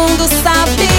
mundo sabe,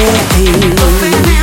Hoje tem